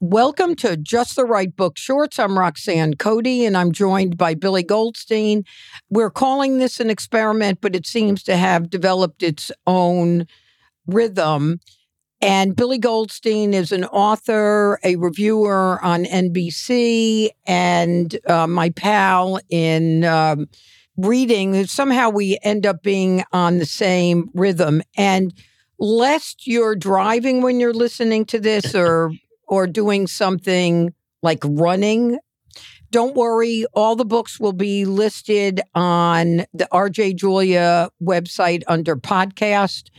Welcome to Just the Right Book Shorts. I'm Roxanne Cody and I'm joined by Billy Goldstein. We're calling this an experiment, but it seems to have developed its own rhythm. And Billy Goldstein is an author, a reviewer on NBC, and uh, my pal in um, reading. Somehow we end up being on the same rhythm. And lest you're driving when you're listening to this or or doing something like running, don't worry. All the books will be listed on the RJ Julia website under podcast.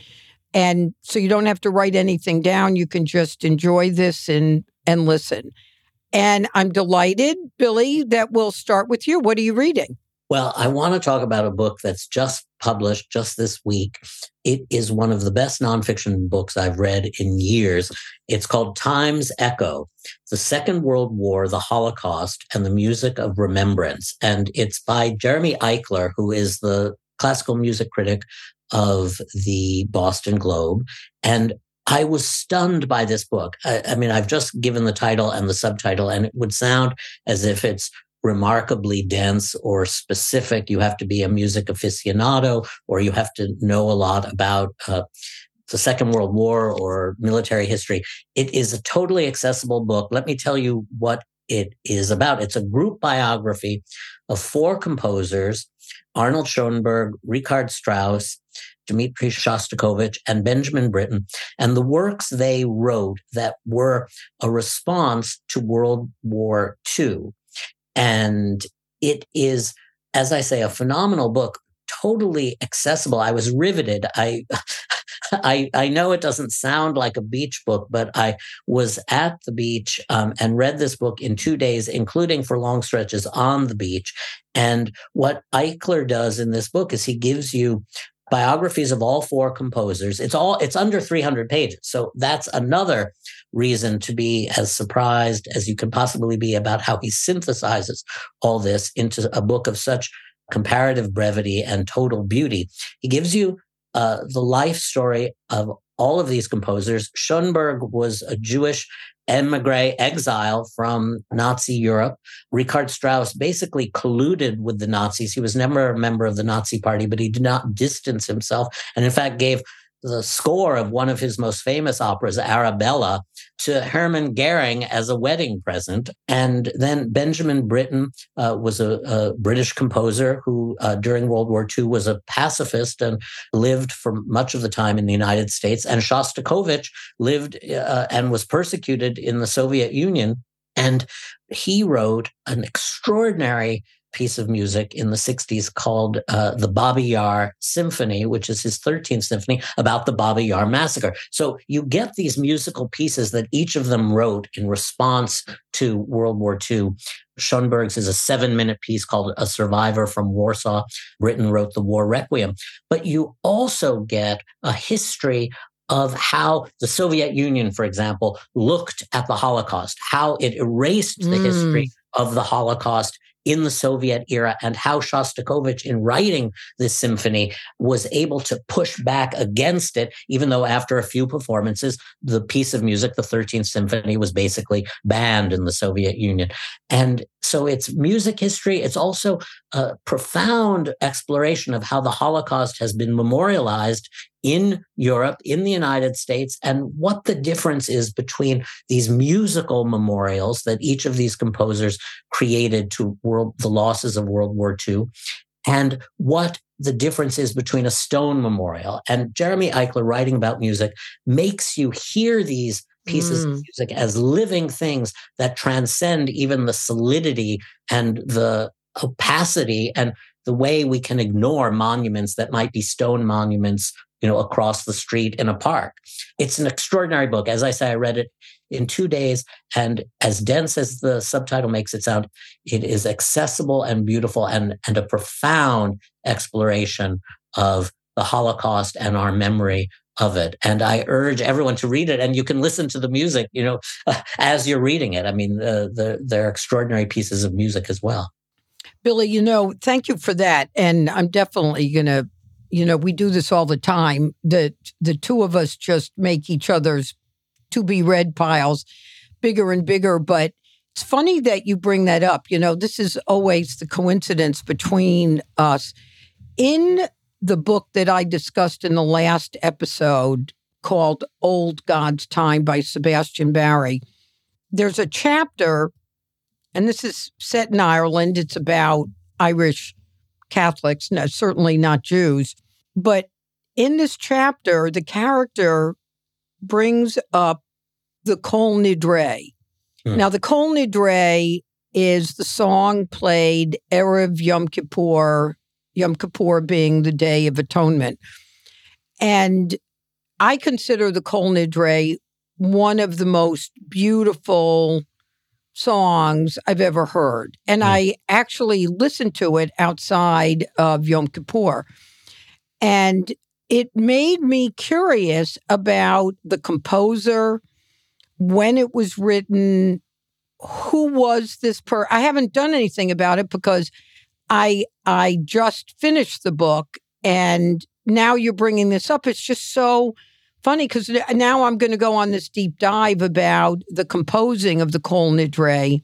And so you don't have to write anything down. You can just enjoy this and, and listen. And I'm delighted, Billy, that we'll start with you. What are you reading? Well, I want to talk about a book that's just published just this week. It is one of the best nonfiction books I've read in years. It's called Time's Echo The Second World War, the Holocaust, and the Music of Remembrance. And it's by Jeremy Eichler, who is the classical music critic of the Boston Globe. And I was stunned by this book. I, I, mean, I've just given the title and the subtitle, and it would sound as if it's remarkably dense or specific. You have to be a music aficionado or you have to know a lot about uh, the Second World War or military history. It is a totally accessible book. Let me tell you what it is about. It's a group biography of four composers Arnold Schoenberg, Richard Strauss, Dmitri Shostakovich, and Benjamin Britten, and the works they wrote that were a response to World War II. And it is, as I say, a phenomenal book, totally accessible. I was riveted. I, I, I know it doesn't sound like a beach book, but I was at the beach um, and read this book in two days, including for long stretches on the beach. And what Eichler does in this book is he gives you biographies of all four composers. It's all it's under 300 pages. So that's another reason to be as surprised as you can possibly be about how he synthesizes all this into a book of such comparative brevity and total beauty. He gives you uh, the life story of all of these composers. Schoenberg was a Jewish emigre exile from Nazi Europe. Richard Strauss basically colluded with the Nazis. He was never a member of the Nazi party, but he did not distance himself and, in fact, gave the score of one of his most famous operas, Arabella, to Hermann Goering as a wedding present. And then Benjamin Britten uh, was a, a, British composer who, uh, during World War II, was a pacifist and lived for much of the time in the United States. And Shostakovich lived uh, and was persecuted in the Soviet Union. And he wrote an extraordinary piece of music in the 60s called uh, the Babi Yar Symphony, which is his 13th symphony about the Babi Yar massacre. So you get these musical pieces that each of them wrote in response to World War II. Schoenberg's is a seven minute piece called A Survivor from Warsaw. Britten wrote the War Requiem. But you also get a history of how the Soviet Union, for example, looked at the Holocaust, how it erased the mm. history of the Holocaust in the Soviet era and how Shostakovich, in writing this symphony, was able to push back against it, even though after a few performances, the piece of music, the 13th Symphony, was basically banned in the Soviet Union. And so it's music history. It's also a profound exploration of how the Holocaust has been memorialized in Europe, in the United States, and what the difference is between these musical memorials that each of these composers created to world, the losses of World War II, and what the difference is between a stone memorial. And Jeremy Eichler, writing about music, makes you hear these pieces mm. of music as living things that transcend even the solidity and the opacity and the way we can ignore monuments that might be stone monuments you know, across the street in a park. It's an extraordinary book. As I say, I read it in two days, and as dense as the subtitle makes it sound, it is accessible and beautiful and, and a profound exploration of the Holocaust and our memory of it. And I urge everyone to read it, and you can listen to the music, you know, as you're reading it. I mean, uh, the, they're extraordinary pieces of music as well. Billy, you know, thank you for that. And I'm definitely going to you know, we do this all the time. The the two of us just make each other's to be read piles bigger and bigger. But it's funny that you bring that up. You know, this is always the coincidence between us. In the book that I discussed in the last episode called Old God's Time by Sebastian Barry, there's a chapter, and this is set in Ireland. It's about Irish Catholics, no, certainly not Jews. But in this chapter, the character brings up the Kol Nidre. Hmm. Now, the Kol Nidre is the song played Erev Yom Kippur, Yom Kippur being the Day of Atonement. And I consider the Kol Nidre one of the most beautiful songs I've ever heard. And mm. I actually listened to it outside of Yom Kippur. And it made me curious about the composer, when it was written, who was this per I haven't done anything about it because I I just finished the book and now you're bringing this up. It's just so funny because now I'm going to go on this deep dive about the composing of the Kol Nidre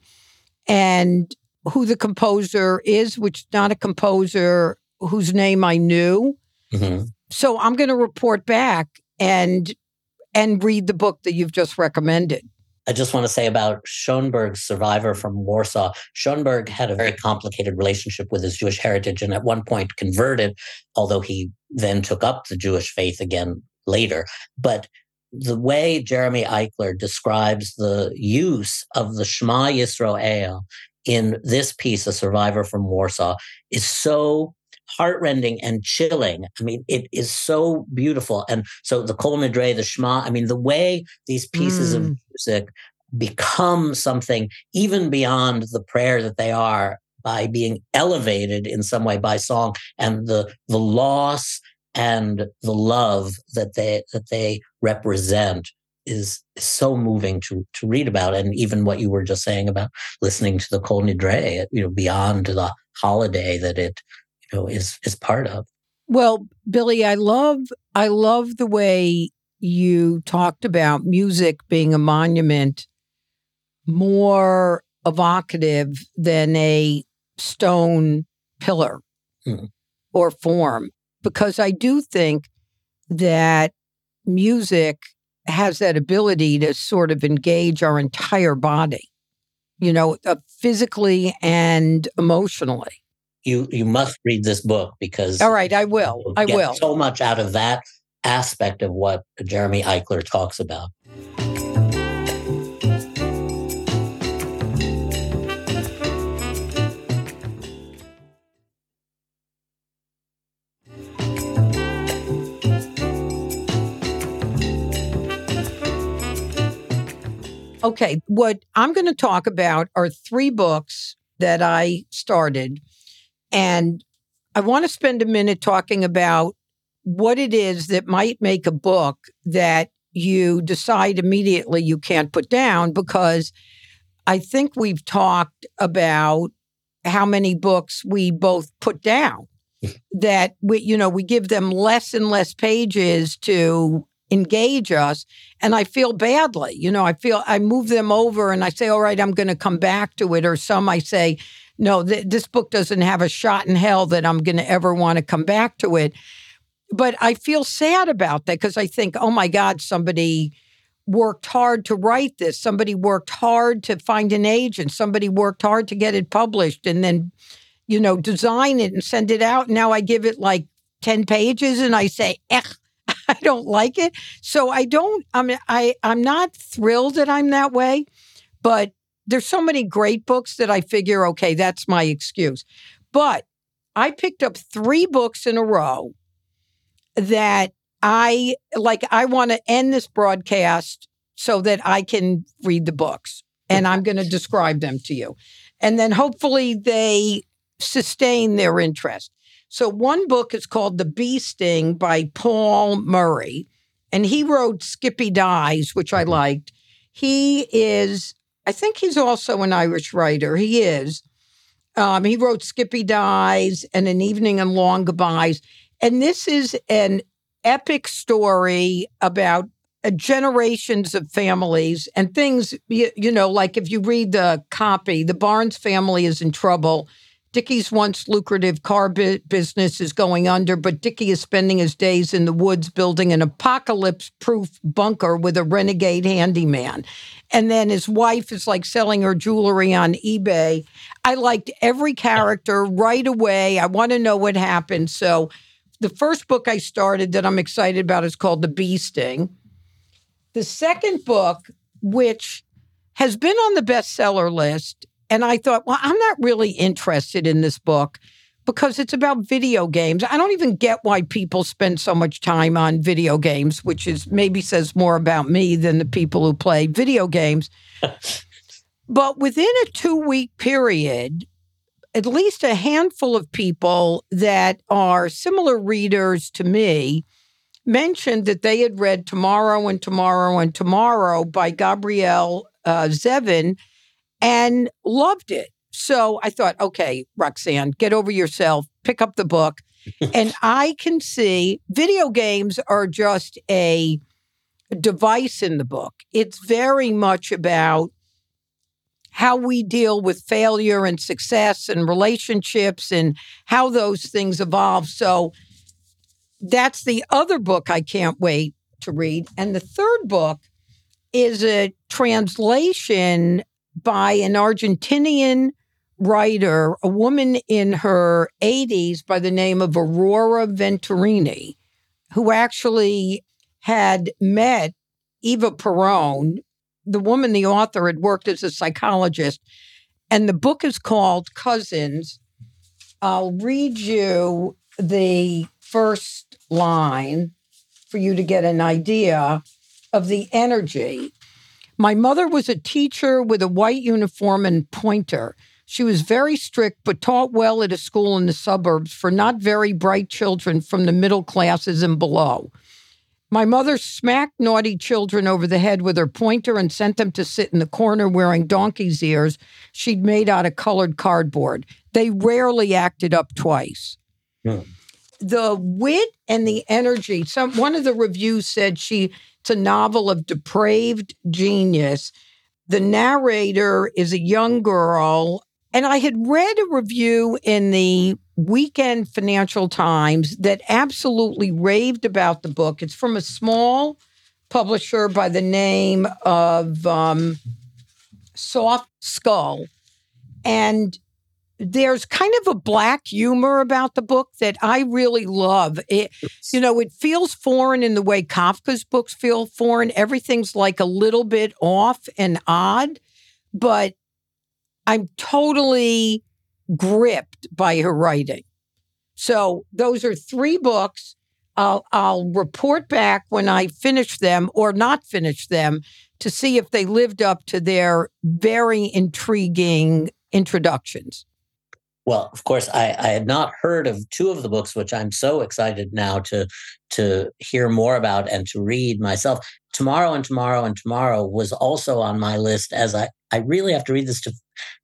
and who the composer is, which is not a composer whose name I knew. Mm-hmm. So I'm going to report back and and read the book that you've just recommended. I just want to say about Schoenberg's survivor from Warsaw. Schoenberg had a very complicated relationship with his Jewish heritage and at one point converted, although he then took up the Jewish faith again later. But the way Jeremy Eichler describes the use of the Shema Yisrael in this piece, A Survivor from Warsaw, is so heartrending and chilling. I mean, it is so beautiful. And so the Kol Nidre, the Shema, I mean, the way these pieces mm. of music become something even beyond the prayer that they are by being elevated in some way by song and the the loss and the love that they that they represent is, so moving to to read about. And even what you were just saying about listening to the Kol Nidre, you know beyond the holiday that it you know is is part of. Well billy i love i love the way you talked about music being a monument more evocative than a stone pillar mm. or form because i do think that music has that ability to sort of engage our entire body you know uh, physically and emotionally. You you must read this book because all right i will i will. so much out of that aspect of what jeremy eichler talks about Okay, what I'm going to talk about are three books that I started and I want to spend a minute talking about what it is that might make a book that you decide immediately you can't put down because I think we've talked about how many books we both put down. That we you know we give them less and less pages to engage us and I feel badly you know I feel I move them over and I say all right I'm going to come back to it or some I say no, th- this book doesn't have a shot in hell that I'm going to ever want to come back to it. But I feel sad about that because I think, oh my God, somebody worked hard to write this. Somebody worked hard to find an agent. Somebody worked hard to get it published and then, you know, design it and send it out. Now I give it like 10 pages and I say, I don't like it. So I don't, I mean, I, I'm not thrilled that I'm that way, but there's so many great books that I figure, okay, that's my excuse. But I picked up three books in a row that I like. I want to end this broadcast so that I can read the books and I'm going to describe them to you. And then hopefully they sustain their interest. So, one book is called The Bee Sting by Paul Murray, and he wrote Skippy Dies, which I liked. He is, I think he's also an Irish writer. He is. Um, he wrote Skippy Dies and An Evening and Long Goodbyes. And this is an epic story about uh, generations of families and things, you, you know, like if you read the copy, the Barnes family is in trouble. Dickie's once lucrative car bu- business is going under, but Dickie is spending his days in the woods building an apocalypse proof bunker with a renegade handyman. And then his wife is like selling her jewelry on eBay. I liked every character right away. I want to know what happened. So the first book I started that I'm excited about is called The Bee Sting. The second book, which has been on the bestseller list, and I thought, well, I'm not really interested in this book because it's about video games. I don't even get why people spend so much time on video games, which is maybe says more about me than the people who play video games. but within a two week period, at least a handful of people that are similar readers to me mentioned that they had read Tomorrow and Tomorrow and Tomorrow by Gabrielle uh, Zevin and loved it. So I thought, okay, Roxanne, get over yourself, pick up the book. and I can see video games are just a device in the book. It's very much about how we deal with failure and success and relationships and how those things evolve. So that's the other book I can't wait to read. And the third book is a translation by an Argentinian writer, a woman in her 80s by the name of Aurora Venturini, who actually had met Eva Peron the woman, the author, had worked as a psychologist. And the book is called Cousins. I'll read you the first line for you to get an idea of the energy. My mother was a teacher with a white uniform and pointer. She was very strict, but taught well at a school in the suburbs for not very bright children from the middle classes and below. My mother smacked naughty children over the head with her pointer and sent them to sit in the corner wearing donkey's ears she'd made out of colored cardboard. They rarely acted up twice. Yeah. The wit and the energy. Some one of the reviews said she it's a novel of depraved genius. The narrator is a young girl and I had read a review in the Weekend Financial Times that absolutely raved about the book. It's from a small publisher by the name of um, Soft Skull. And there's kind of a black humor about the book that I really love. It, you know, it feels foreign in the way Kafka's books feel foreign. Everything's like a little bit off and odd, but I'm totally gripped by her writing. So those are three books. I'll, I'll report back when I finish them or not finish them to see if they lived up to their very intriguing introductions. Well, of course, I, I had not heard of two of the books, which I'm so excited now to to hear more about and to read myself. Tomorrow and tomorrow and tomorrow was also on my list as I I really have to read this to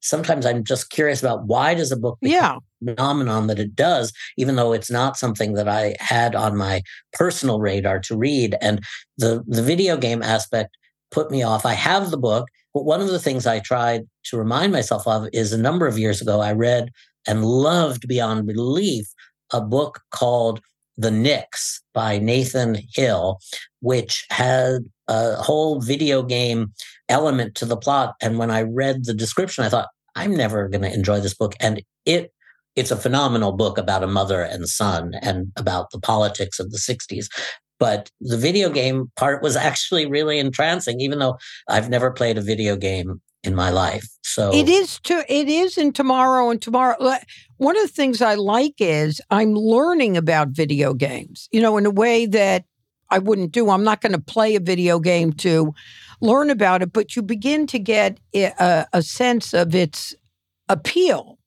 sometimes I'm just curious about why does a book yeah phenomenon that it does, even though it's not something that I had on my personal radar to read. And the the video game aspect put me off. I have the book, but one of the things I tried to remind myself of is a number of years ago I read and loved beyond belief a book called The Nix by Nathan Hill, which had a whole video game element to the plot. And when I read the description, I thought, I'm never going to enjoy this book. And it it's a phenomenal book about a mother and son and about the politics of the 60s. But the video game part was actually really entrancing, even though I've never played a video game in my life. So it is to it is in tomorrow and tomorrow. One of the things I like is I'm learning about video games, you know, in a way that I wouldn't do. I'm not going to play a video game to learn about it, but you begin to get a, a sense of its appeal.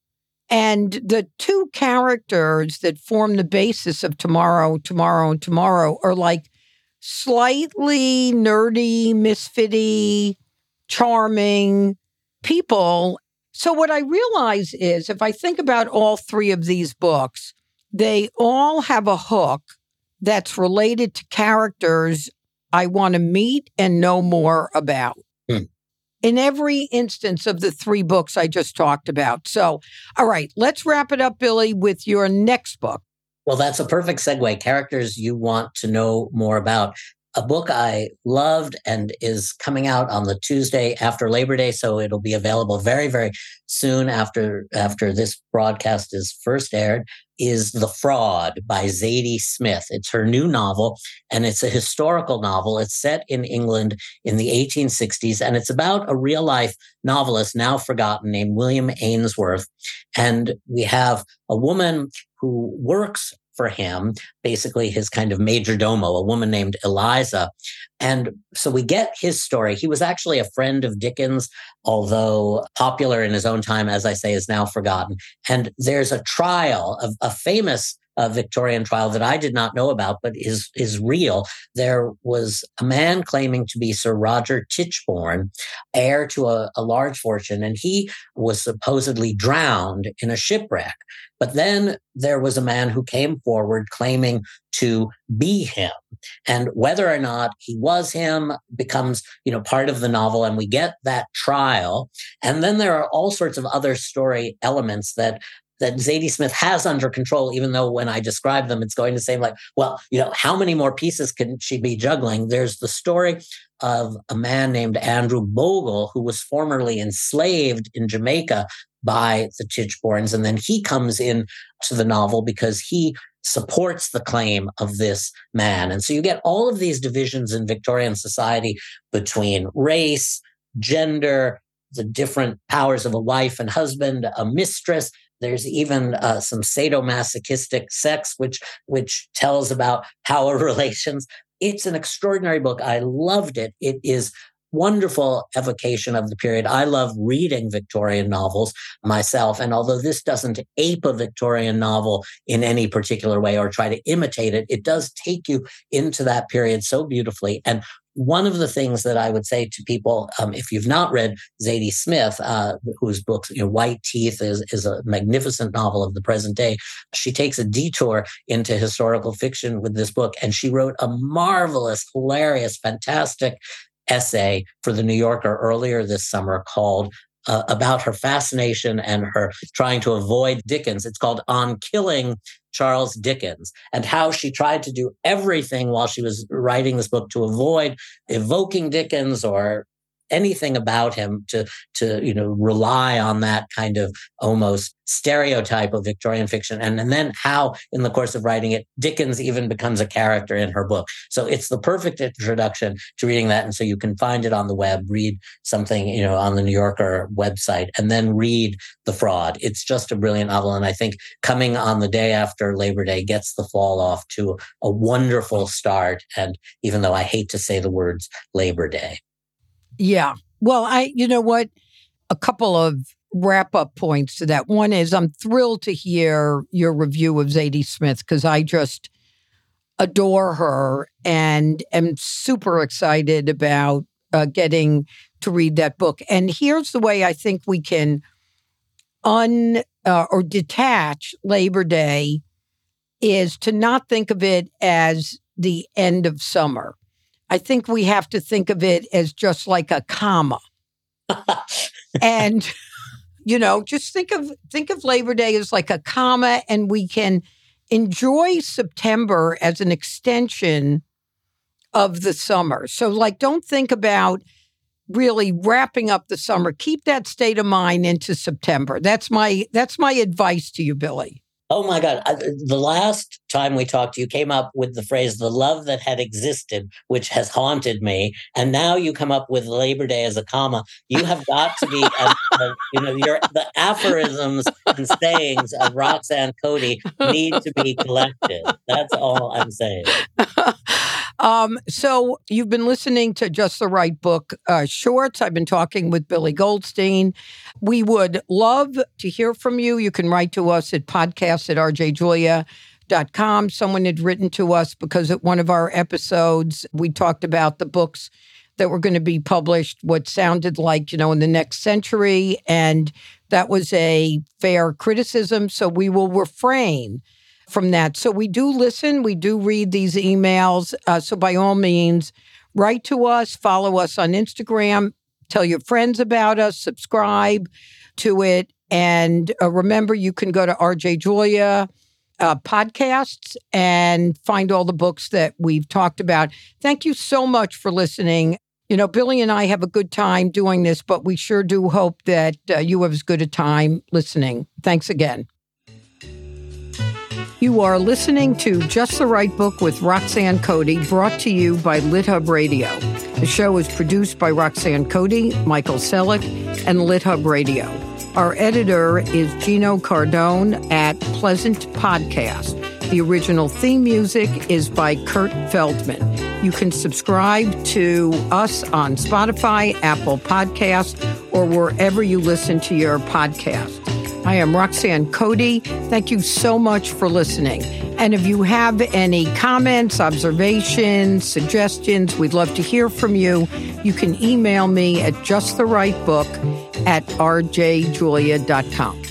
And the two characters that form the basis of tomorrow, tomorrow, and tomorrow are like slightly nerdy, misfitty, charming people. So, what I realize is if I think about all three of these books, they all have a hook that's related to characters I want to meet and know more about. Hmm. In every instance of the three books I just talked about. So, all right, let's wrap it up, Billy, with your next book. Well, that's a perfect segue. Characters you want to know more about a book I loved and is coming out on the Tuesday after Labor Day, so it'll be available very, very soon after after this broadcast is first aired. Is The Fraud by Zadie Smith. It's her new novel, and it's a historical novel. It's set in England in the 1860s, and it's about a real life novelist now forgotten named William Ainsworth. And we have a woman who works for him, basically his kind of major domo, a woman named Eliza. And so we get his story. He was actually a friend of Dickens, although popular in his own time, as I say, is now forgotten. And there's a trial of a famous a Victorian trial that I did not know about, but is is real. There was a man claiming to be Sir Roger Tichborne, heir to a, a large fortune, and he was supposedly drowned in a shipwreck. But then there was a man who came forward claiming to be him. And whether or not he was him becomes, you know, part of the novel. And we get that trial. And then there are all sorts of other story elements that that Zadie Smith has under control, even though when I describe them, it's going to say, like, well, you know, how many more pieces can she be juggling? There's the story of a man named Andrew Bogle, who was formerly enslaved in Jamaica by the Tichbornes. And then he comes in to the novel because he supports the claim of this man. And so you get all of these divisions in Victorian society between race, gender, the different powers of a wife and husband, a mistress, there's even uh, some sadomasochistic sex, which which tells about power relations. It's an extraordinary book. I loved it. It is wonderful evocation of the period. I love reading Victorian novels myself. And although this doesn't ape a Victorian novel in any particular way or try to imitate it, it does take you into that period so beautifully. And one of the things that I would say to people, um, if you've not read Zadie Smith, uh, whose book you know, White Teeth is, is a magnificent novel of the present day, she takes a detour into historical fiction with this book. And she wrote a marvelous, hilarious, fantastic essay for the New Yorker earlier this summer called uh, about her fascination and her trying to avoid Dickens. It's called On Killing Charles Dickens and how she tried to do everything while she was writing this book to avoid evoking Dickens or anything about him to to you know rely on that kind of almost stereotype of Victorian fiction. And, and then how in the course of writing it Dickens even becomes a character in her book. So it's the perfect introduction to reading that. And so you can find it on the web read something you know on the New Yorker website and then read The Fraud. It's just a brilliant novel. And I think coming on the day after Labor Day gets the fall off to a wonderful start. And even though I hate to say the words Labor Day yeah. Well, I, you know what? A couple of wrap up points to that. One is I'm thrilled to hear your review of Zadie Smith because I just adore her and am super excited about uh, getting to read that book. And here's the way I think we can un uh, or detach Labor Day is to not think of it as the end of summer. I think we have to think of it as just like a comma. and you know, just think of think of Labor Day as like a comma and we can enjoy September as an extension of the summer. So like don't think about really wrapping up the summer. Keep that state of mind into September. That's my that's my advice to you, Billy. Oh my God. The last time we talked, you came up with the phrase, the love that had existed, which has haunted me. And now you come up with Labor Day as a comma. You have got to be, a, a, you know, your, the aphorisms and sayings of Roxanne Cody need to be collected. That's all I'm saying. Um, so you've been listening to Just the Right Book uh, shorts. I've been talking with Billy Goldstein. We would love to hear from you. You can write to us at podcast at rjjulia.com. Someone had written to us because at one of our episodes, we talked about the books that were going to be published, what sounded like, you know, in the next century. And that was a fair criticism. So we will refrain from that. So we do listen, we do read these emails. Uh, so by all means, write to us, follow us on Instagram, tell your friends about us, subscribe to it. And uh, remember, you can go to RJ Julia uh, podcasts and find all the books that we've talked about. Thank you so much for listening. You know, Billy and I have a good time doing this, but we sure do hope that uh, you have as good a time listening. Thanks again. You are listening to Just the Right Book with Roxanne Cody, brought to you by LitHub Radio. The show is produced by Roxanne Cody, Michael Selleck, and LitHub Radio. Our editor is Gino Cardone at Pleasant Podcast. The original theme music is by Kurt Feldman. You can subscribe to us on Spotify, Apple Podcasts, or wherever you listen to your podcast. I am Roxanne Cody. Thank you so much for listening. And if you have any comments, observations, suggestions, we'd love to hear from you. You can email me at justtherightbook at rjjulia.com.